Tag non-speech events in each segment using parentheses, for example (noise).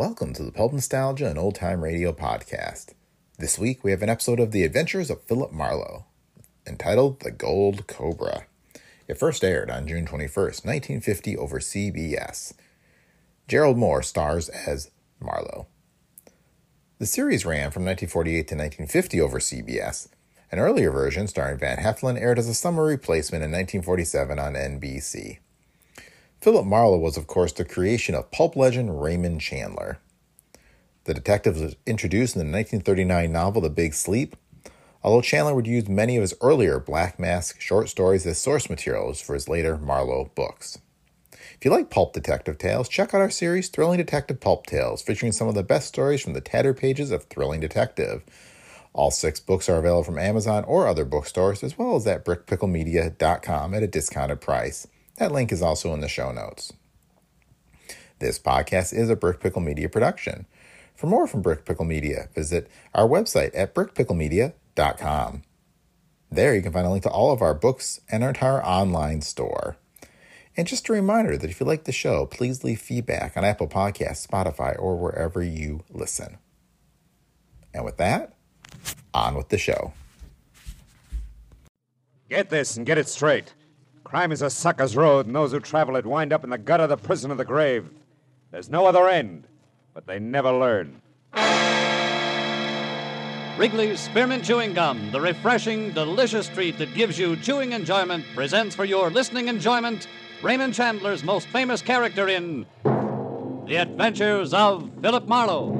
Welcome to the Pulp Nostalgia and Old Time Radio podcast. This week we have an episode of The Adventures of Philip Marlowe, entitled The Gold Cobra. It first aired on June 21st, 1950 over CBS. Gerald Mohr stars as Marlowe. The series ran from 1948 to 1950 over CBS. An earlier version, starring Van Heflin, aired as a summer replacement in 1947 on NBC. Philip Marlowe was, of course, the creation of pulp legend Raymond Chandler. The detective was introduced in the 1939 novel The Big Sleep, although Chandler would use many of his earlier Black Mask short stories as source materials for his later Marlowe books. If you like pulp detective tales, check out our series Thrilling Detective Pulp Tales, featuring some of the best stories from the tattered pages of Thrilling Detective. All six books are available from Amazon or other bookstores, as well as at brickpicklemedia.com at a discounted price. That link is also in the show notes. This podcast is a Brick Pickle Media production. For more from Brick Pickle Media, visit our website at brickpicklemedia.com. There you can find a link to all of our books and our entire online store. And just a reminder that if you like the show, please leave feedback on Apple Podcasts, Spotify, or wherever you listen. And with that, on with the show. Get this and get it straight. Crime is a sucker's road, and those who travel it wind up in the gut of the prison of the grave. There's no other end, but they never learn. Wrigley's Spearmint Chewing Gum, the refreshing, delicious treat that gives you chewing enjoyment, presents for your listening enjoyment Raymond Chandler's most famous character in The Adventures of Philip Marlowe.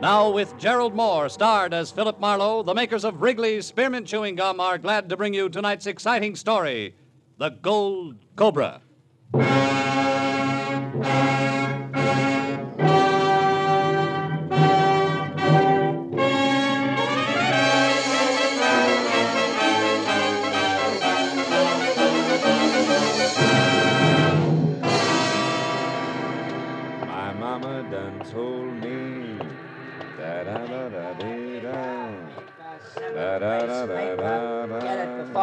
Now, with Gerald Mohr starred as Philip Marlowe, the makers of Wrigley's Spearmint Chewing Gum are glad to bring you tonight's exciting story The Gold Cobra. My mama done told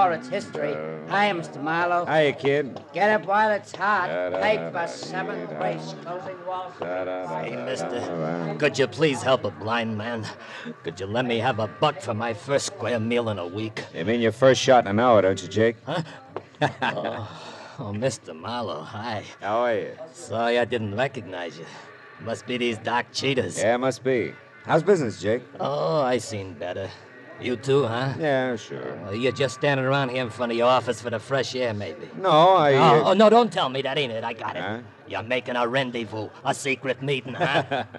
Get it before it's history. Uh, hi, Mr. Marlowe. Hiya, kid. Get up while it's hot. Da, da, Paper, seventh da, race, closing Wall Street. Hey, mister, da, da. could you please help a blind man? Could you let me have a buck for my first square meal in a week? You mean your first shot in an hour, don't you, Jake? Huh? (laughs) Oh, Mr. Marlowe, hi. How are you? Sorry I didn't recognize you. Must be these dark cheetahs. Yeah, must be. How's business, Jake? Oh, I seen better. You too, huh? Yeah, sure. Well, you're just standing around here in front of your office for the fresh air, maybe. No, I. Oh, uh, oh, no, don't tell me that ain't it. I got it. Huh? You're making a rendezvous, a secret meeting, huh? (laughs)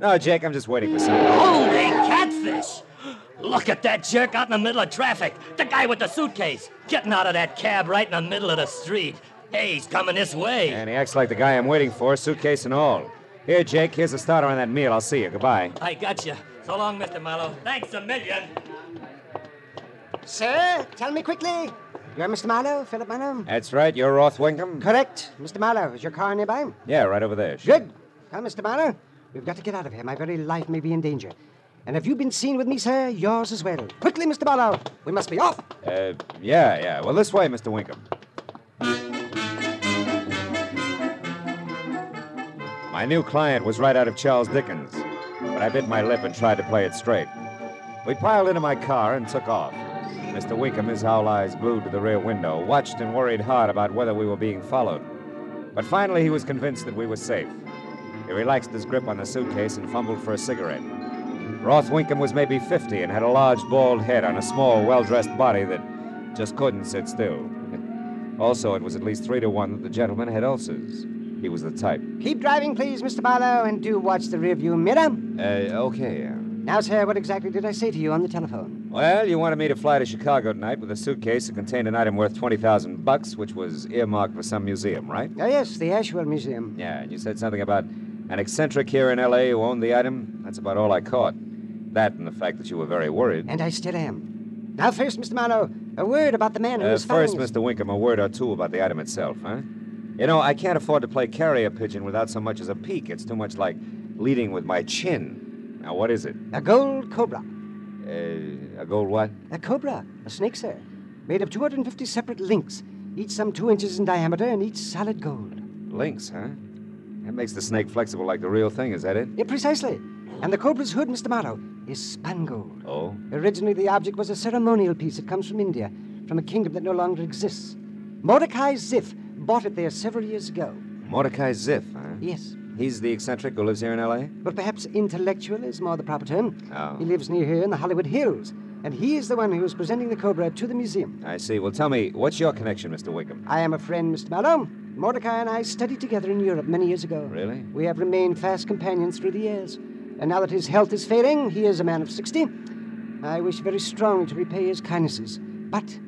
No, Jake, I'm just waiting for something. Holy catfish! Look at that jerk out in the middle of traffic. The guy with the suitcase. Getting out of that cab right in the middle of the street. Hey, he's coming this way. And he acts like the guy I'm waiting for, suitcase and all. Here, Jake, here's a starter on that meal. I'll see you. Goodbye. I got you. So long, Mr. Marlowe. Thanks a million. Sir, tell me quickly. You're Mr. Marlowe, Philip Marlowe? That's right. You're Roth Winkham? Correct. Mr. Marlowe, is your car nearby? Yeah, right over there. Sure. Good. Well, Mr. Marlowe, we've got to get out of here. My very life may be in danger. And if you've been seen with me, sir, yours as well. Quickly, Mr. Marlowe. We must be off. Uh, yeah, yeah. Well, this way, Mr. Winkham. My new client was right out of Charles Dickens, but I bit my lip and tried to play it straight. We piled into my car and took off. Mr. Winkham, his owl eyes glued to the rear window, watched and worried hard about whether we were being followed. But finally, he was convinced that we were safe. He relaxed his grip on the suitcase and fumbled for a cigarette. Roth Winkham was maybe 50 and had a large, bald head on a small, well dressed body that just couldn't sit still. (laughs) Also, it was at least three to one that the gentleman had ulcers. He was the type. Keep driving, please, Mr. Marlowe, and do watch the rearview mirror. Uh, okay. Now, sir, what exactly did I say to you on the telephone? Well, you wanted me to fly to Chicago tonight with a suitcase that contained an item worth 20,000 bucks, which was earmarked for some museum, right? Oh, yes, the Ashwell Museum. Yeah, and you said something about an eccentric here in L.A. who owned the item. That's about all I caught. That and the fact that you were very worried. And I still am. Now, first, Mr. Marlowe, a word about the man who Uh, was first, Mr. Winkham, a word or two about the item itself, huh? You know, I can't afford to play carrier pigeon without so much as a peek. It's too much like leading with my chin. Now, what is it? A gold cobra. Uh, a gold what? A cobra, a snake, sir. Made of 250 separate links, each some two inches in diameter and each solid gold. Links, huh? That makes the snake flexible like the real thing, is that it? Yeah, precisely. And the cobra's hood, Mr. Marlowe, is spun gold. Oh? Originally, the object was a ceremonial piece It comes from India, from a kingdom that no longer exists. Mordecai Ziff bought it there several years ago. Mordecai Ziff, huh? Yes, He's the eccentric who lives here in L.A.? but perhaps intellectual is more the proper term. Oh. He lives near here in the Hollywood Hills, and he is the one who is presenting the cobra to the museum. I see. Well, tell me, what's your connection, Mr. Winkham? I am a friend, Mr. Marlowe. Mordecai and I studied together in Europe many years ago. Really? We have remained fast companions through the years. And now that his health is failing, he is a man of 60. I wish very strongly to repay his kindnesses, but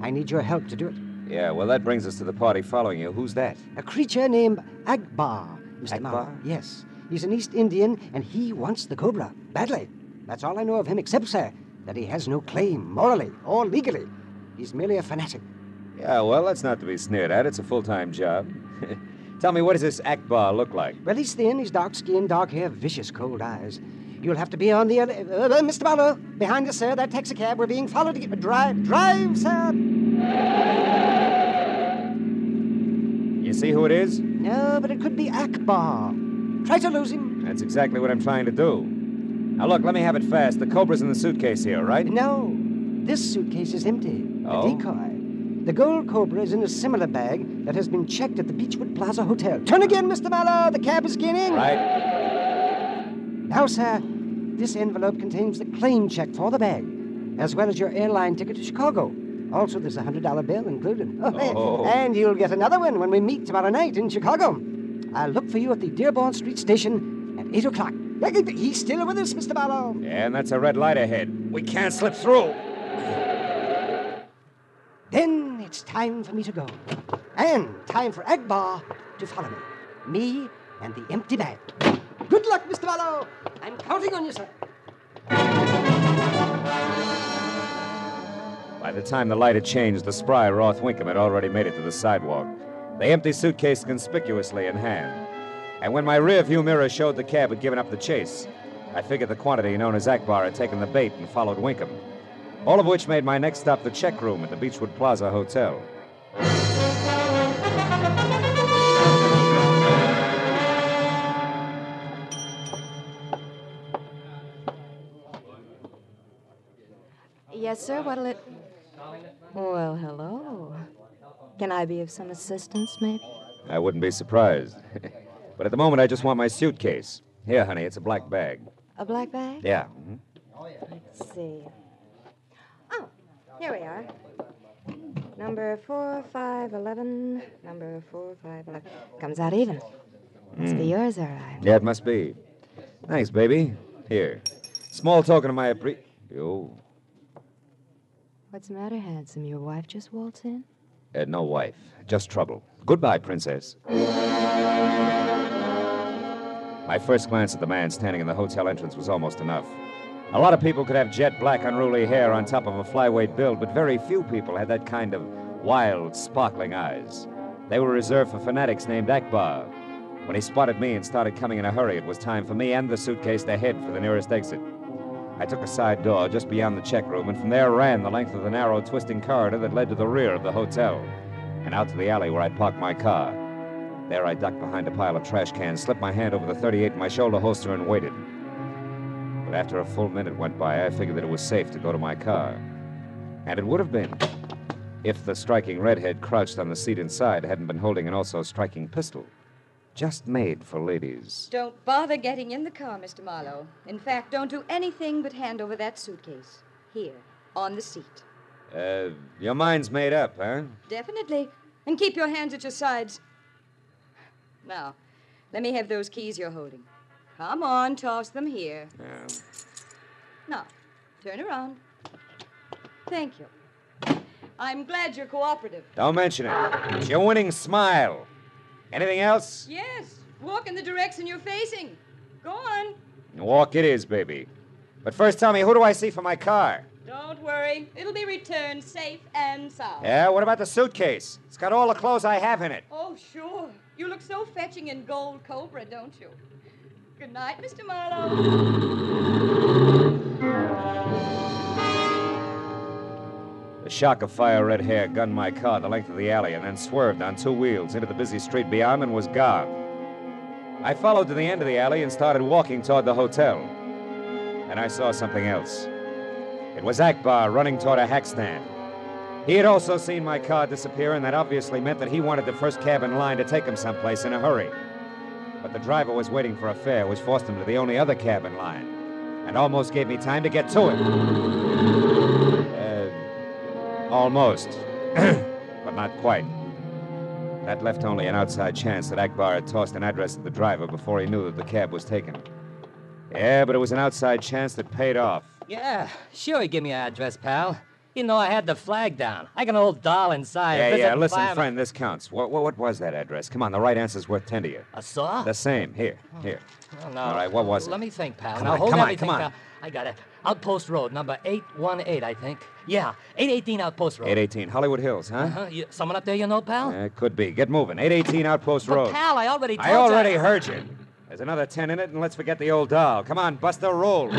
I need your help to do it. Yeah, well, that brings us to the party following you. Who's that? A creature named Akbar, Mr. Akbar? Yes. He's an East Indian, and he wants the cobra badly. That's all I know of him, except, sir, that he has no claim, morally or legally. He's merely a fanatic. Yeah, well, that's not to be sneered at. It's a full time job. (laughs) tell me, what does this Akbar look like? Well, he's thin, he's dark skinned, dark hair, vicious, cold eyes. You'll have to be on the. Uh, uh, Mr. Marlowe, behind us, sir, that taxi cab. We're being followed to get. Drive, drive, sir! You see who it is? No, but it could be Akbar. Try to lose him. That's exactly what I'm trying to do. Now, look, let me have it fast. The Cobra's in the suitcase here, right? No, this suitcase is empty. Oh? A decoy. The gold cobra is in a similar bag that has been checked at the Beechwood Plaza Hotel. Turn again, Mr. Marlowe. The cab is gaining. Right? Now, sir, this envelope contains the claim check for the bag, as well as your airline ticket to Chicago. Also, there's a hundred dollar bill included. (laughs) Oh. and you'll get another one when we meet tomorrow night in Chicago. I'll look for you at the Dearborn Street station at eight o'clock. He's still with us, Mr. Marlowe. And that's a red light ahead. We can't slip through. Then it's time for me to go. And time for Akbar to follow me. Me and the empty bag. Good luck, Mr. Marlowe. I'm counting on you, sir. By the time the light had changed, the spry Roth Winkham had already made it to the sidewalk, the empty suitcase conspicuously in hand. And when my rear view mirror showed the cab had given up the chase, I figured the quantity known as Akbar had taken the bait and followed Winkham. All of which made my next stop the check room at the Beechwood Plaza Hotel. Yes, sir. What'll it. Well, hello. Can I be of some assistance, maybe? I wouldn't be surprised. (laughs) but at the moment, I just want my suitcase. Here, honey, it's a black bag. A black bag? Yeah. mhm. Let's see. Oh, here we are. Number four, five, eleven. Number four, five, eleven. Comes out even. Must be yours, all right. Yeah, it must be. Thanks, baby. Here. Small token of my appre. Yo. What's the matter, handsome? Your wife just waltzed in? Uh, no wife. Just trouble. Goodbye, princess. My first glance at the man standing in the hotel entrance was almost enough. A lot of people could have jet black, unruly hair on top of a flyweight build, but very few people had that kind of wild, sparkling eyes. They were reserved for fanatics named Akbar. When he spotted me and started coming in a hurry, it was time for me and the suitcase to head for the nearest exit. I took a side door just beyond the check room, and from there ran the length of the narrow, twisting corridor that led to the rear of the hotel and out to the alley where I'd parked my car. There I ducked behind a pile of trash cans, slipped my hand over the 38 in my shoulder holster, and waited. But after a full minute went by, I figured that it was safe to go to my car. And it would have been if the striking redhead crouched on the seat inside hadn't been holding an also striking pistol. Just made for ladies. Don't bother getting in the car, Mr. Marlowe. In fact, don't do anything but hand over that suitcase. Here, on the seat. Uh, your mind's made up, huh? Definitely. And keep your hands at your sides. Now, let me have those keys you're holding. Come on, toss them here. Yeah. Now, turn around. Thank you. I'm glad you're cooperative. Don't mention it. It's your winning smile. Anything else? Yes, walk in the direction you're facing. Go on. Walk it is, baby. But first tell me, who do I see for my car? Don't worry. It'll be returned safe and sound. Yeah, what about the suitcase? It's got all the clothes I have in it. Oh, sure. You look so fetching in gold cobra, don't you? Good night, Mr. Marlowe. The shock of fire red hair gunned my car the length of the alley and then swerved on two wheels into the busy street beyond and was gone. I followed to the end of the alley and started walking toward the hotel. And I saw something else. It was Akbar running toward a hack stand. He had also seen my car disappear, and that obviously meant that he wanted the first cab in line to take him someplace in a hurry. But the driver was waiting for a fare, which forced him to the only other cab in line, and almost gave me time to get to it. Almost. (clears throat) but not quite. That left only an outside chance that Akbar had tossed an address to the driver before he knew that the cab was taken. Yeah, but it was an outside chance that paid off. Yeah, sure, he give me your address, pal. Even though I had the flag down. I got an old doll inside. Yeah, yeah, listen, friend, this counts. What, what, what was that address? Come on, the right answer's worth 10 to you. A saw? The same. Here, here. Oh, no. All right, what was it? Let me think, pal. Come now on, hold come on, come on. pal. I got it. Outpost Road, number 818, I think. Yeah, 818 Outpost Road. 818, Hollywood Hills, huh? Uh-huh. You, someone up there you know, pal? Yeah, could be. Get moving. 818 Outpost But, Road. pal, I already told you. I already you. heard you. There's another 10 in it, and let's forget the old doll. Come on, Buster, roll.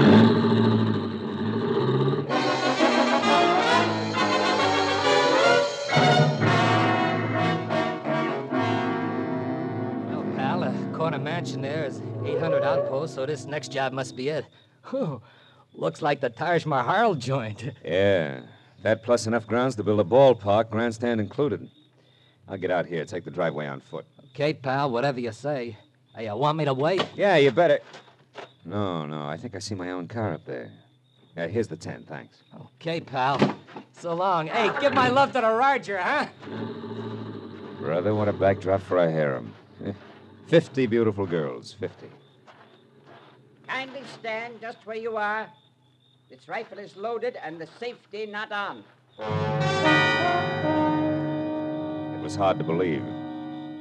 Well, pal, a corner mansion there is 800 outposts, so this next job must be it. Whew. Looks like the Taj Mahal joint. (laughs) Yeah, that plus enough grounds to build a ballpark, grandstand included. I'll get out here, take the driveway on foot. Okay, pal, whatever you say. Hey, you want me to wait? Yeah, you better. No, no, I think I see my own car up there. Yeah, here's the 10, thanks. Okay, pal. So long. Hey, give my love to the Roger, huh? Brother, what a backdrop for a harem. Eh, 50 beautiful girls, 50. Kindly stand just where you are. This rifle is loaded and the safety not on. It was hard to believe.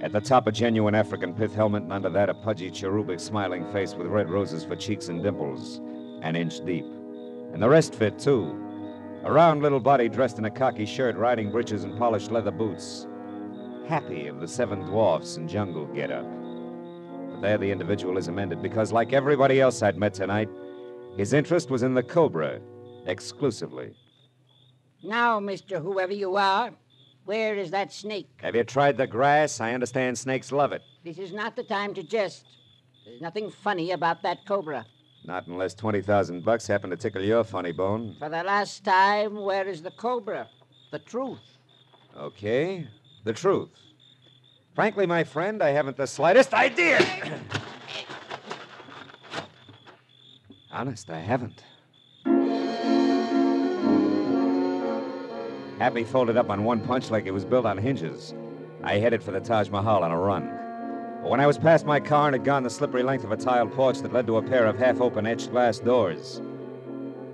At the top, a genuine African pith helmet, and under that, a pudgy, cherubic, smiling face with red roses for cheeks and dimples, an inch deep. And the rest fit, too. A round little body dressed in a khaki shirt, riding breeches, and polished leather boots. Happy of the seven dwarfs and jungle getup. But there the individualism ended, because, like everybody else I'd met tonight, his interest was in the cobra, exclusively. Now, Mr. Whoever you are, where is that snake? Have you tried the grass? I understand snakes love it. This is not the time to jest. There's nothing funny about that cobra. Not unless 20,000 bucks happen to tickle your funny bone. For the last time, where is the cobra? The truth. Okay, the truth. Frankly, my friend, I haven't the slightest idea. (clears throat) Honest, I haven't. Had me folded up on one punch like it was built on hinges. I headed for the Taj Mahal on a run. But when I was past my car and had gone the slippery length of a tiled porch that led to a pair of half open etched glass doors,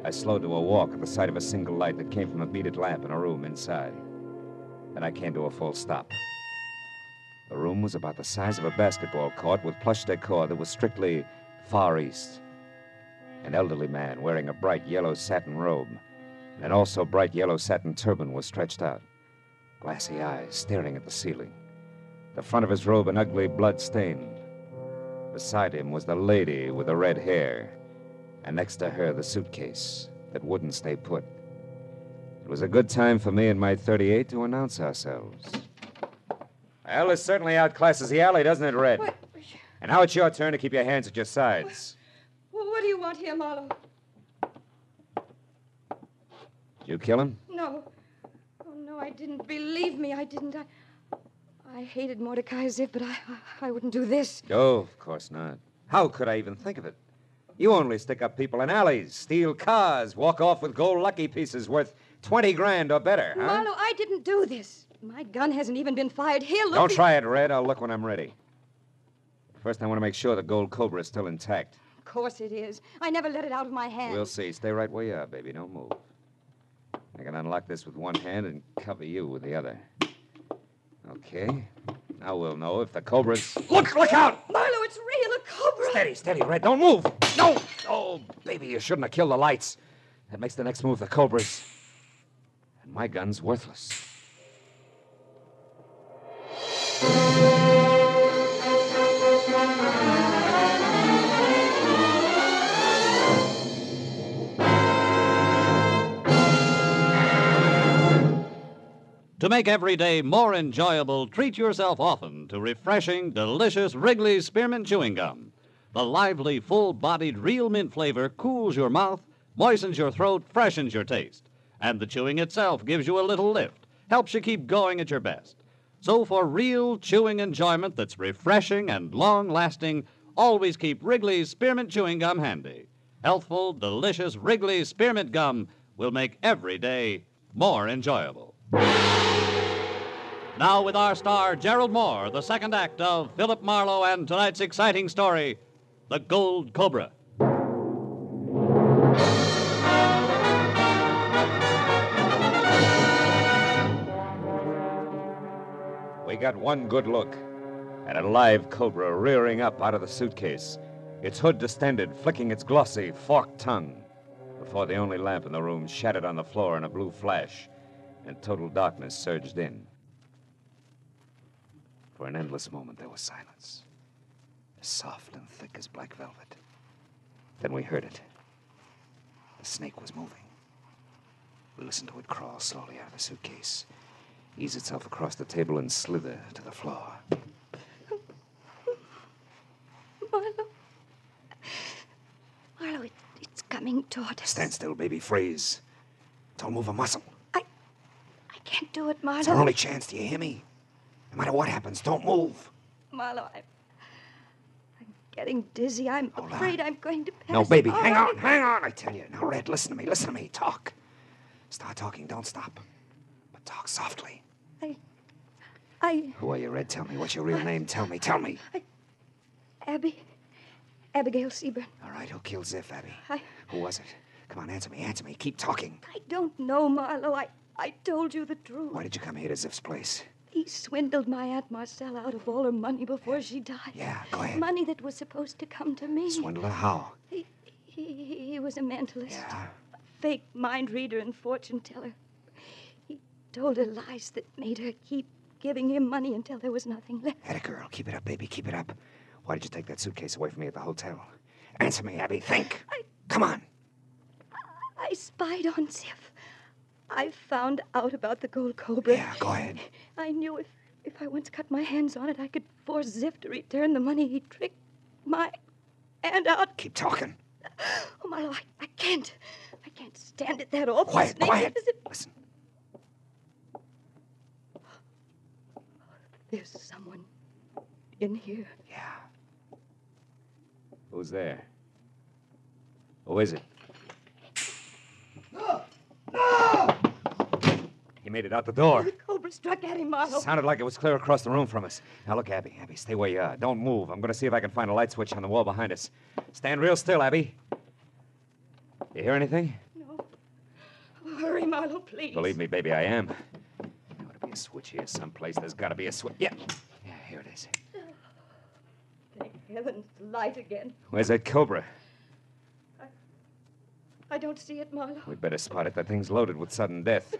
I slowed to a walk at the sight of a single light that came from a beaded lamp in a room inside. Then I came to a full stop. The room was about the size of a basketball court with plush decor that was strictly Far East. An elderly man wearing a bright yellow satin robe and an also bright yellow satin turban was stretched out, glassy eyes staring at the ceiling. The front of his robe an ugly blood stain. Beside him was the lady with the red hair, and next to her the suitcase that wouldn't stay put. It was a good time for me and my 38 to announce ourselves. Well, this certainly outclasses the alley, doesn't it, Red? What? And now it's your turn to keep your hands at your sides. What do you want here, Marlowe? Did you kill him? No. Oh, no, I didn't. Believe me, I didn't. I, I hated Mordecai as if, but I, I, I wouldn't do this. Oh, of course not. How could I even think of it? You only stick up people in alleys, steal cars, walk off with gold lucky pieces worth 20 grand or better, huh? Marlowe, I didn't do this. My gun hasn't even been fired. Here, look. Don't be- try it, Red. I'll look when I'm ready. First, I want to make sure the gold cobra is still intact. Of course it is. I never let it out of my hand. We'll see. Stay right where you are, baby. Don't move. I can unlock this with one hand and cover you with the other. Okay. Now we'll know if the cobra's. Look! Look out! Marlowe, it's real, a cobra. Steady, steady, Red. Don't move. No! Oh, baby, you shouldn't have killed the lights. That makes the next move the Cobra's. And my gun's worthless. To make every day more enjoyable, treat yourself often to refreshing, delicious Wrigley's Spearmint Chewing Gum. The lively, full bodied, real mint flavor cools your mouth, moistens your throat, freshens your taste. And the chewing itself gives you a little lift, helps you keep going at your best. So, for real chewing enjoyment that's refreshing and long lasting, always keep Wrigley's Spearmint Chewing Gum handy. Healthful, delicious Wrigley's Spearmint Gum will make every day more enjoyable. Now, with our star Gerald Mohr, the second act of Philip Marlowe and tonight's exciting story, The Gold Cobra. We got one good look at a live cobra rearing up out of the suitcase, its hood distended, flicking its glossy, forked tongue, before the only lamp in the room shattered on the floor in a blue flash, and total darkness surged in. For an endless moment, there was silence, as soft and thick as black velvet. Then we heard it. The snake was moving. We listened to it crawl slowly out of the suitcase, ease itself across the table, and slither to the floor. Marlowe. Marlowe, it, it's coming toward us. Stand still, baby. Freeze. Don't move a muscle. I I can't do it, Marlowe. It's our only chance. Do you hear me? No matter what happens, don't move. Marlowe, I'm, I'm getting dizzy. I'm Hold afraid I'm going to pass. No, baby, out. hang on, hang on, I tell you. Now, Red, listen to me, listen to me. Talk. Start talking, don't stop. But talk softly. I, I. Who are you, Red? Tell me. What's your real name? Tell me, tell me. I, Abby, Abigail Seaburn. All right, who killed Ziff, Abby? I, Who was it? Come on, answer me, answer me. Keep talking. I don't know, Marlowe. I, I told you the truth. Why did you come here to Ziff's place? He swindled my Aunt Marcella out of all her money before she died. Yeah, go ahead. Money that was supposed to come to me. Swindler, how? He, he, he was a mentalist. Yeah. A Fake mind reader and fortune teller. He told her lies that made her keep giving him money until there was nothing left. Had a girl. Keep it up, baby, keep it up. Why did you take that suitcase away from me at the hotel? Answer me, Abby. Think. I- Come on. I spied on Ziff. I found out about the gold cobra. Yeah, go ahead. I knew if, if I once cut my hands on it, I could force Ziff to return the money he tricked my aunt out. Keep talking. Oh, my Lord, I, I can't. I can't stand it that awful Quiet, snake. quiet. Is it- Listen. There's someone in here. Yeah. Who's there? Who is it? No! No! Made it out the door. (laughs) The cobra struck at him, Marlowe. Sounded like it was clear across the room from us. Now look, Abby. Abby, stay where you are. Don't move. I'm going to see if I can find a light switch on the wall behind us. Stand real still, Abby. You hear anything? No. Oh, hurry, Marlowe, please. Believe me, baby, I am. There ought to be a switch here someplace. There's got to be a switch. Yeah. Yeah, here it is. Thank heavens, light again. Where's that cobra? I don't see it, Marlowe. We'd better spot it. That thing's loaded with sudden death.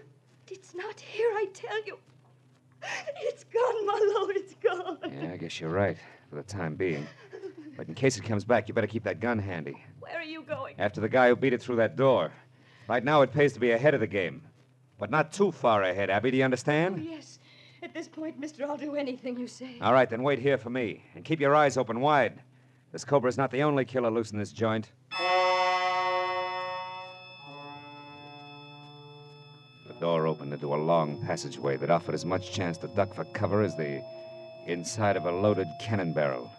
It's not here, I tell you. It's gone, Marlowe. It's gone. Yeah, I guess you're right, for the time being. But in case it comes back, you better keep that gun handy. Where are you going? After the guy who beat it through that door. Right now, it pays to be ahead of the game. But not too far ahead, Abby. Do you understand? Oh, yes. At this point, mister, I'll do anything you say. All right, then wait here for me. And keep your eyes open wide. This cobra's not the only killer loose in this joint. Door opened into a long passageway that offered as much chance to duck for cover as the inside of a loaded cannon barrel.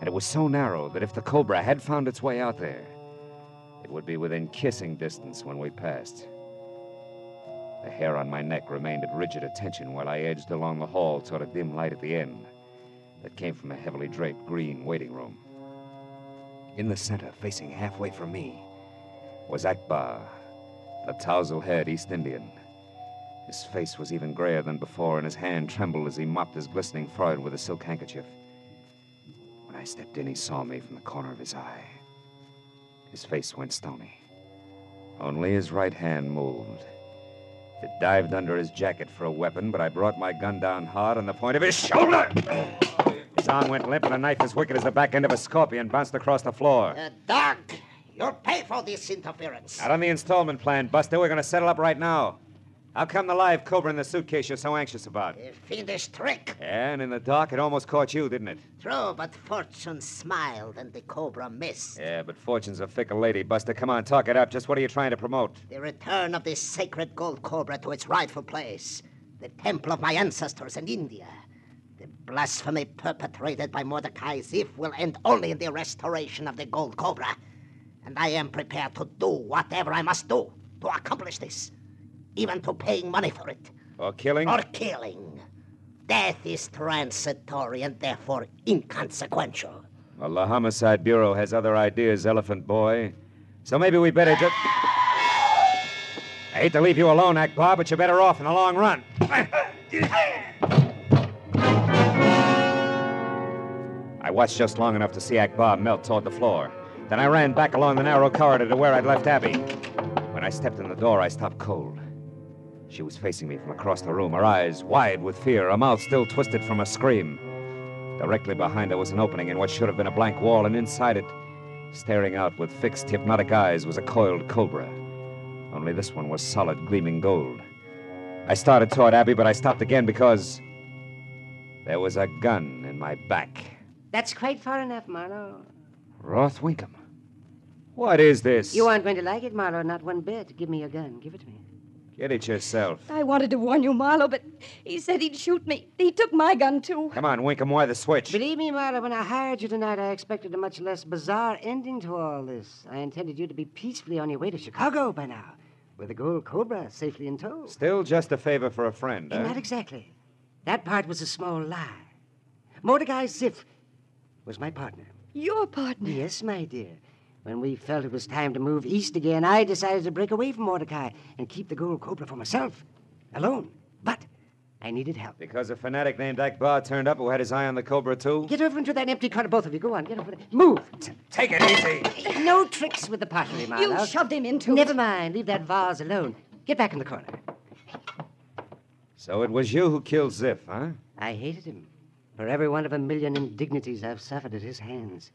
And it was so narrow that if the cobra had found its way out there, it would be within kissing distance when we passed. The hair on my neck remained at rigid attention while I edged along the hall toward a dim light at the end that came from a heavily draped green waiting room. In the center, facing halfway from me, was Akbar, a tousle haired East Indian. His face was even grayer than before, and his hand trembled as he mopped his glistening forehead with a silk handkerchief. When I stepped in, he saw me from the corner of his eye. His face went stony. Only his right hand moved. It dived under his jacket for a weapon, but I brought my gun down hard on the point of his shoulder. His arm went limp, and a knife as wicked as the back end of a scorpion bounced across the floor. Uh, Doc, you'll pay for this interference. Not on the installment plan, Buster. We're going to settle up right now. How come the live cobra in the suitcase you're so anxious about? A fiendish trick. And in the dark, it almost caught you, didn't it? True, but fortune smiled and the cobra missed. Yeah, but fortune's a fickle lady, Buster. Come on, talk it up. Just what are you trying to promote? The return of this sacred gold cobra to its rightful place. The temple of my ancestors in India. The blasphemy perpetrated by Mordecai Ziff will end only in the restoration of the gold cobra. And I am prepared to do whatever I must do to accomplish this. Even to paying money for it. Or killing? Or killing. Death is transitory and therefore inconsequential. Well, the Homicide Bureau has other ideas, Elephant Boy. So maybe we better just. I hate to leave you alone, Akbar, but you're better off in the long run. I watched just long enough to see Akbar melt toward the floor. Then I ran back along the narrow corridor to where I'd left Abby. When I stepped in the door, I stopped cold. She was facing me from across the room, her eyes wide with fear, her mouth still twisted from a scream. Directly behind her was an opening in what should have been a blank wall, and inside it, staring out with fixed, hypnotic eyes, was a coiled cobra. Only this one was solid, gleaming gold. I started toward Abby, but I stopped again because there was a gun in my back. That's quite far enough, Marlowe. Roth Winkham. What is this? You aren't going to like it, Marlowe, not one bit. Give me your gun. Give it to me. Get it yourself. I wanted to warn you, Marlowe, but he said he'd shoot me. He took my gun, too. Come on, Winkham, why the switch? Believe me, Marlowe, when I hired you tonight, I expected a much less bizarre ending to all this. I intended you to be peacefully on your way to Chicago by now, with the gold cobra safely in tow. Still just a favor for a friend, huh? Not exactly. That part was a small lie. Mordecai Ziff was my partner. Your partner? Yes, my dear. When we felt it was time to move east again, I decided to break away from Mordecai and keep the gold cobra for myself, alone. But I needed help. Because a fanatic named Akbar turned up who had his eye on the cobra, too? Get over into that empty corner, both of you. Go on, get over there. Move. Take it easy. No tricks with the pottery, Marlowe. You shoved him into Never it. mind. Leave that vase alone. Get back in the corner. So it was you who killed Ziff, huh? I hated him for every one of a million indignities I've suffered at his hands.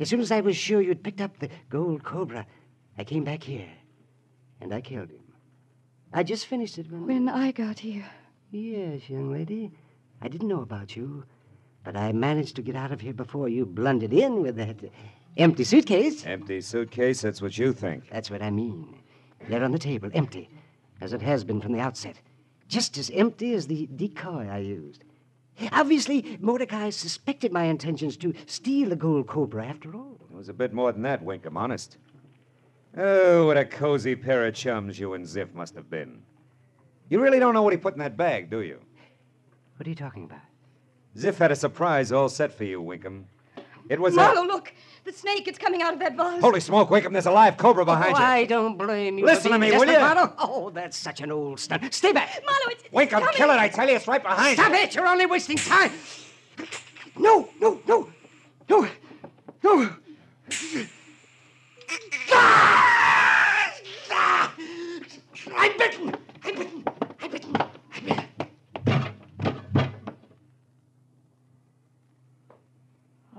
As soon as I was sure you'd picked up the gold cobra, I came back here and I killed him. I just finished it when. When I got here. Yes, young lady. I didn't know about you, but I managed to get out of here before you blundered in with that empty suitcase. Empty suitcase, that's what you think. That's what I mean. There on the table, empty, as it has been from the outset. Just as empty as the decoy I used. Obviously, Mordecai suspected my intentions to steal the gold cobra after all. It was a bit more than that, Winkham, honest. Oh, what a cozy pair of chums you and Ziff must have been. You really don't know what he put in that bag, do you? What are you talking about? Ziff had a surprise all set for you, Winkham. It was Marlowe, a... look. The snake, it's coming out of that vase. Holy smoke, Winkham, there's a live cobra behind oh, you. I don't blame you. Listen for to me, will you? Marlowe. Oh, that's such an old stunt. Stay back. Marlowe, it's. it's Winkham, coming. kill it, I tell you, it's right behind Stop you. it! You're only wasting time. No, no, no, no, no. Ah! Ah! I'm bitten. I'm bitten. I'm bitten. I'm bitten.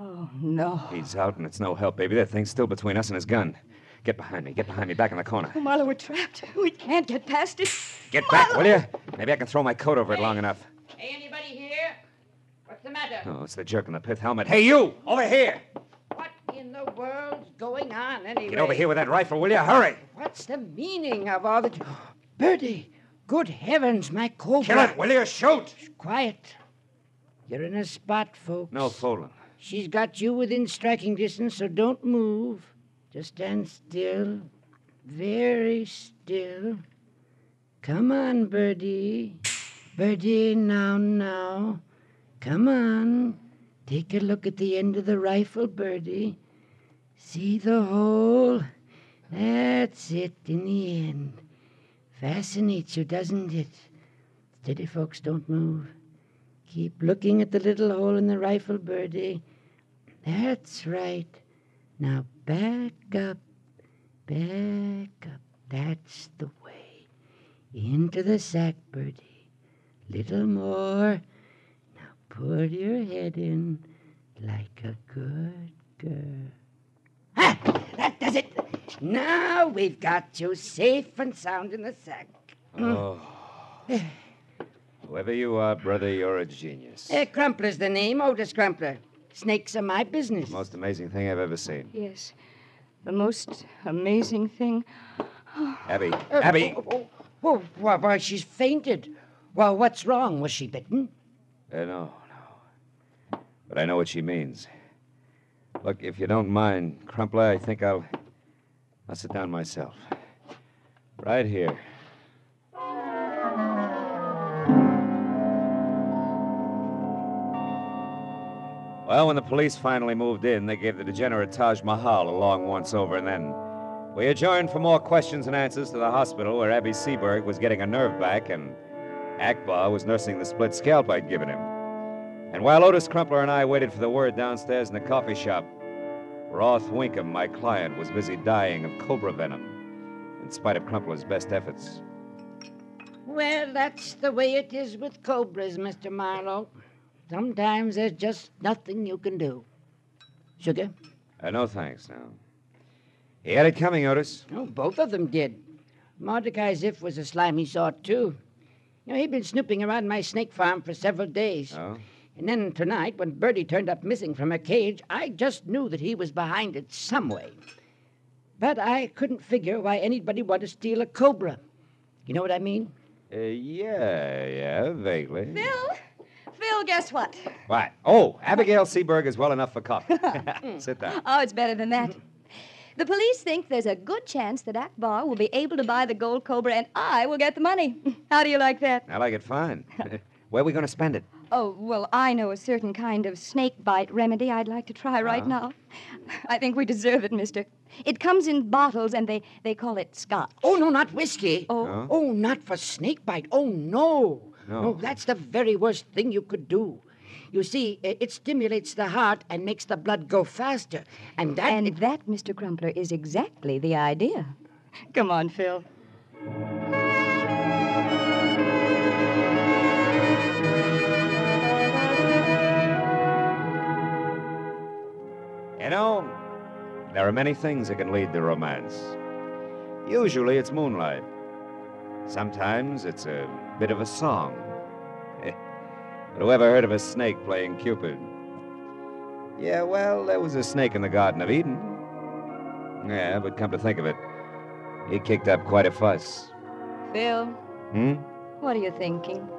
Oh, no. He's out, and it's no help, baby. That thing's still between us and his gun. Get behind me. Get behind me, back in the corner. Oh, Marlowe, we're trapped. We can't get past it. Get back, will you? Maybe I can throw my coat over it long enough. Hey, anybody here? What's the matter? Oh, it's the jerk in the pith helmet. Hey, you! Over here! What in the world's going on anyway? Get over here with that rifle, will you? Hurry! What's the meaning of all the. Birdie! Good heavens, my cobra. Kill it, will you? Shoot! Quiet. You're in a spot, folks. No fooling. She's got you within striking distance, so don't move. Just stand still. Very still. Come on, Birdie. Birdie, now, now. Come on. Take a look at the end of the rifle, Birdie. See the hole? That's it in the end. Fascinates you, doesn't it? Steady, folks, don't move. Keep looking at the little hole in the rifle, Birdie. That's right. Now back up, back up. That's the way. Into the sack, Birdie. Little more. Now put your head in like a good girl. Ah, that does it. Now we've got you safe and sound in the sack. Oh. Whoever you are, brother, you're a genius. Uh, Crumpler's the name, Otis Crumpler. Snakes are my business. The most amazing thing I've ever seen. Yes. The most amazing thing. Abby, Uh, Abby. Oh, oh, oh, why, why, she's fainted. Well, what's wrong? Was she bitten? Uh, no, no. But I know what she means. Look, if you don't mind, Crumpler, I think I'll. I'll sit down myself. Right here. Well, when the police finally moved in, they gave the degenerate Taj Mahal a long once over, and then we adjourned for more questions and answers to the hospital where Abby Seberg was getting a nerve back and Akbar was nursing the split scalp I'd given him. And while Otis Crumpler and I waited for the word downstairs in the coffee shop, Roth Winkham, my client, was busy dying of cobra venom, in spite of Crumpler's best efforts. Well, that's the way it is with cobras, Mr. Marlowe. Sometimes there's just nothing you can do. Sugar? Uh, no thanks, now. He had it coming, Otis. Oh, both of them did. Mordecai Ziff was a slimy sort, too. You know, he'd been snooping around my snake farm for several days. Oh? And then tonight, when Birdie turned up missing from her cage, I just knew that he was behind it some way. But I couldn't figure why anybody would to steal a cobra. You know what I mean? Uh, yeah, yeah, vaguely. Phil? Phil, guess what? What? Oh, Abigail Seaberg is well enough for coffee. (laughs) (laughs) Sit down. Oh, it's better than that. The police think there's a good chance that Akbar will be able to buy the gold cobra and I will get the money. (laughs) How do you like that? I like it fine. Where are we going to spend it? Oh, well, I know a certain kind of snake bite remedy I'd like to try right uh-huh. now. I think we deserve it, mister. It comes in bottles and they, they call it scotch. Oh, no, not whiskey. Oh. Huh? Oh, not for snake bite. Oh, no. No. Oh, that's the very worst thing you could do. You see, it stimulates the heart and makes the blood go faster. And that. And that, Mr. Crumpler, is exactly the idea. (laughs) Come on, Phil. You know, there are many things that can lead to romance. Usually it's moonlight. Sometimes it's a bit of a song. but who ever heard of a snake playing Cupid? Yeah, well, there was a snake in the Garden of Eden. Yeah, but come to think of it, he kicked up quite a fuss. Phil, Hmm? what are you thinking?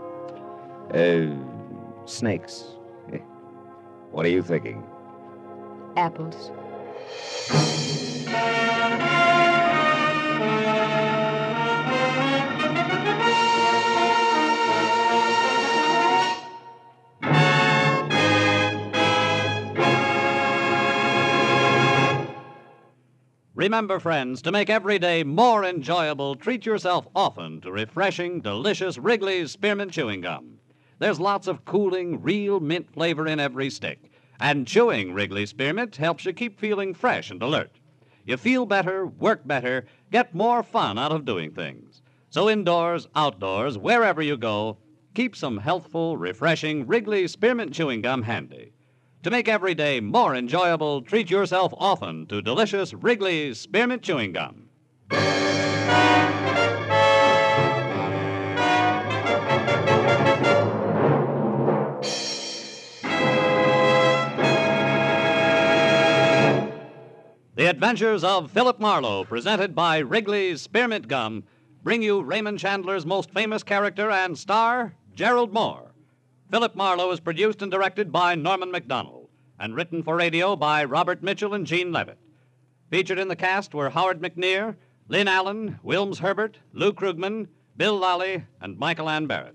Uh, snakes. What are you thinking? Apples. Remember, friends, to make every day more enjoyable, treat yourself often to refreshing, delicious Wrigley's Spearmint Chewing Gum. There's lots of cooling, real mint flavor in every stick, and chewing Wrigley Spearmint helps you keep feeling fresh and alert. You feel better, work better, get more fun out of doing things. So, indoors, outdoors, wherever you go, keep some healthful, refreshing Wrigley Spearmint Chewing Gum handy. To make every day more enjoyable, treat yourself often to delicious Wrigley's Spearmint Chewing Gum. The Adventures of Philip Marlowe, presented by Wrigley's Spearmint Gum, bring you Raymond Chandler's most famous character and star, Gerald Mohr. Philip Marlowe is produced and directed by Norman Macdonnell and written for radio by Robert Mitchell and Gene Levitt. Featured in the cast were Howard McNear, Lynn Allen, Wilms Herbert, Lou Krugman, Bill Lally, and Michael Ann Barrett.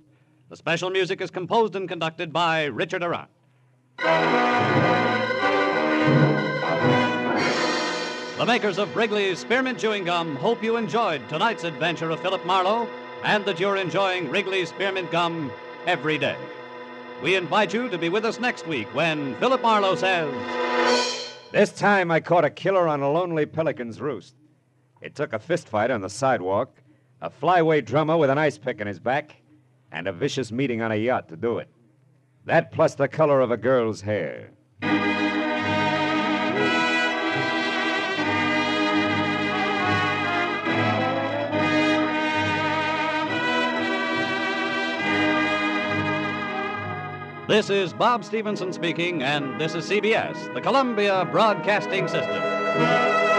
The special music is composed and conducted by Richard Aurandt. The makers of Wrigley's Spearmint Chewing Gum hope you enjoyed tonight's adventure of Philip Marlowe and that you're enjoying Wrigley's Spearmint Gum every day. We invite you to be with us next week when Philip Marlowe says. This time I caught a killer on a lonely pelican's roost. It took a fistfight on the sidewalk, a flyway drummer with an ice pick in his back, and a vicious meeting on a yacht to do it. That plus the color of a girl's hair. This is Bob Stevenson speaking, and this is CBS, the Columbia Broadcasting System.